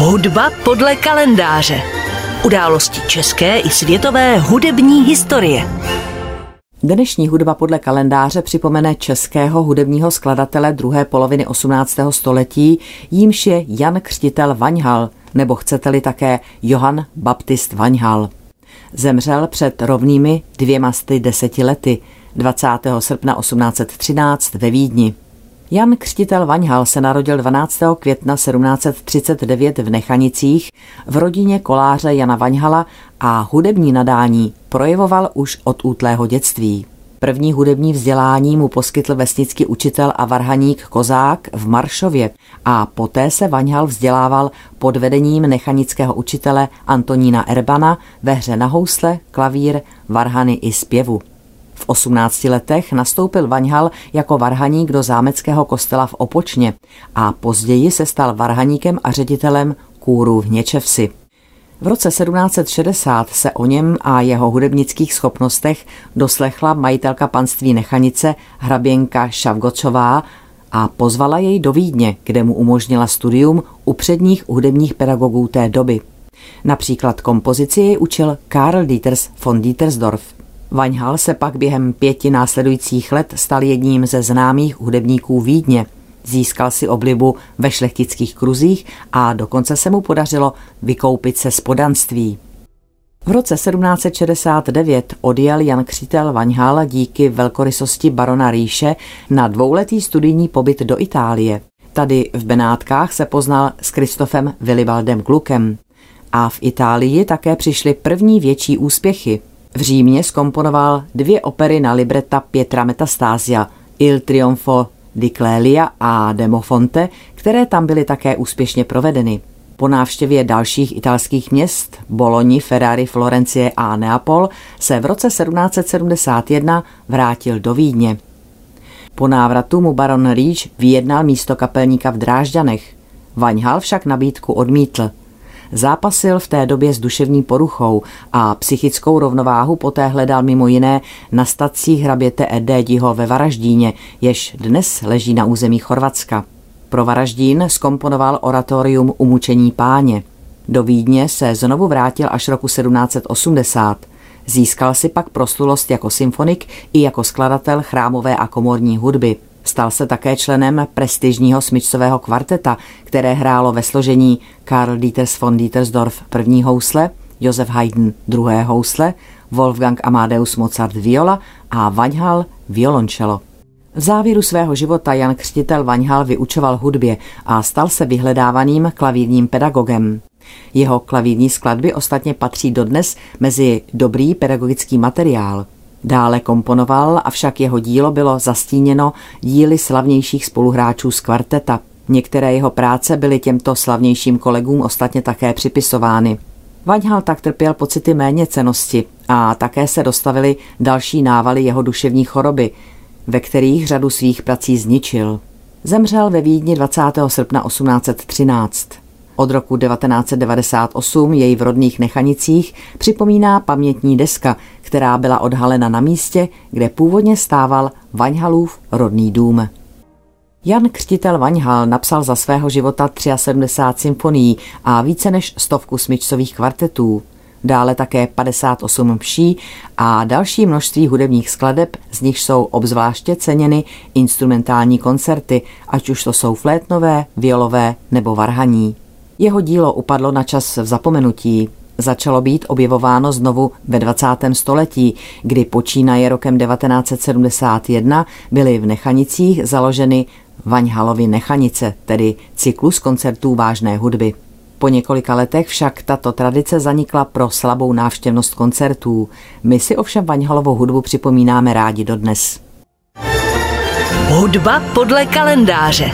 Hudba podle kalendáře. Události české i světové hudební historie. Dnešní hudba podle kalendáře připomene českého hudebního skladatele druhé poloviny 18. století, jímž je Jan Křtitel Vaňhal, nebo chcete-li také Johann Baptist Vaňhal. Zemřel před rovnými dvěma deseti lety 20. srpna 1813 ve Vídni. Jan Křtitel Vaňhal se narodil 12. května 1739 v Nechanicích v rodině koláře Jana Vaňhala a hudební nadání projevoval už od útlého dětství. První hudební vzdělání mu poskytl vesnický učitel a varhaník Kozák v Maršově a poté se Vaňhal vzdělával pod vedením nechanického učitele Antonína Erbana ve hře na housle, klavír, varhany i zpěvu. V 18 letech nastoupil Vaňhal jako varhaník do zámeckého kostela v Opočně a později se stal varhaníkem a ředitelem kůru v Něčevsi. V roce 1760 se o něm a jeho hudebnických schopnostech doslechla majitelka panství Nechanice hraběnka Šavgočová a pozvala jej do Vídně, kde mu umožnila studium u předních hudebních pedagogů té doby. Například kompozici jej učil Karl Dieters von Dietersdorf. Vaňhal se pak během pěti následujících let stal jedním ze známých hudebníků Vídně. Získal si oblibu ve šlechtických kruzích a dokonce se mu podařilo vykoupit se z podanství. V roce 1769 odjel Jan Křítel Vaňhal díky velkorysosti barona Rýše na dvouletý studijní pobyt do Itálie. Tady v Benátkách se poznal s Kristofem Willibaldem Glukem. A v Itálii také přišly první větší úspěchy. V Římě skomponoval dvě opery na libreta Pietra Metastasia, Il Trionfo di Clelia a Demofonte, které tam byly také úspěšně provedeny. Po návštěvě dalších italských měst, Boloni, Ferrari, Florencie a Neapol, se v roce 1771 vrátil do Vídně. Po návratu mu baron Ríč vyjednal místo kapelníka v Drážďanech. Vaňhal však nabídku odmítl – Zápasil v té době s duševní poruchou a psychickou rovnováhu poté hledal mimo jiné na stacích hraběte Edédiho ve Varaždíně, jež dnes leží na území Chorvatska. Pro Varaždín skomponoval oratorium Umučení páně. Do Vídně se znovu vrátil až roku 1780. Získal si pak proslulost jako symfonik i jako skladatel chrámové a komorní hudby – Stal se také členem prestižního smyčcového kvarteta, které hrálo ve složení Karl Dieters von Dietersdorf první housle, Josef Haydn druhé housle, Wolfgang Amadeus Mozart viola a Vaňhal violončelo. V závěru svého života Jan Křtitel Vaňhal vyučoval hudbě a stal se vyhledávaným klavírním pedagogem. Jeho klavírní skladby ostatně patří dodnes mezi dobrý pedagogický materiál – Dále komponoval, avšak jeho dílo bylo zastíněno díly slavnějších spoluhráčů z kvarteta. Některé jeho práce byly těmto slavnějším kolegům ostatně také připisovány. Vaňhal tak trpěl pocity méněcenosti a také se dostavily další návaly jeho duševní choroby, ve kterých řadu svých prací zničil. Zemřel ve Vídni 20. srpna 1813. Od roku 1998 jej v rodných Nechanicích připomíná pamětní deska, která byla odhalena na místě, kde původně stával Vaňhalův rodný dům. Jan Křtitel Vaňhal napsal za svého života 73 symfonií a více než stovku smyčcových kvartetů, dále také 58 mší a další množství hudebních skladeb, z nich jsou obzvláště ceněny instrumentální koncerty, ať už to jsou flétnové, violové nebo varhaní. Jeho dílo upadlo na čas v zapomenutí. Začalo být objevováno znovu ve 20. století, kdy počínaje rokem 1971 byly v Nechanicích založeny Vaňhalovy Nechanice, tedy cyklus koncertů vážné hudby. Po několika letech však tato tradice zanikla pro slabou návštěvnost koncertů. My si ovšem Vaňhalovou hudbu připomínáme rádi dodnes. Hudba podle kalendáře.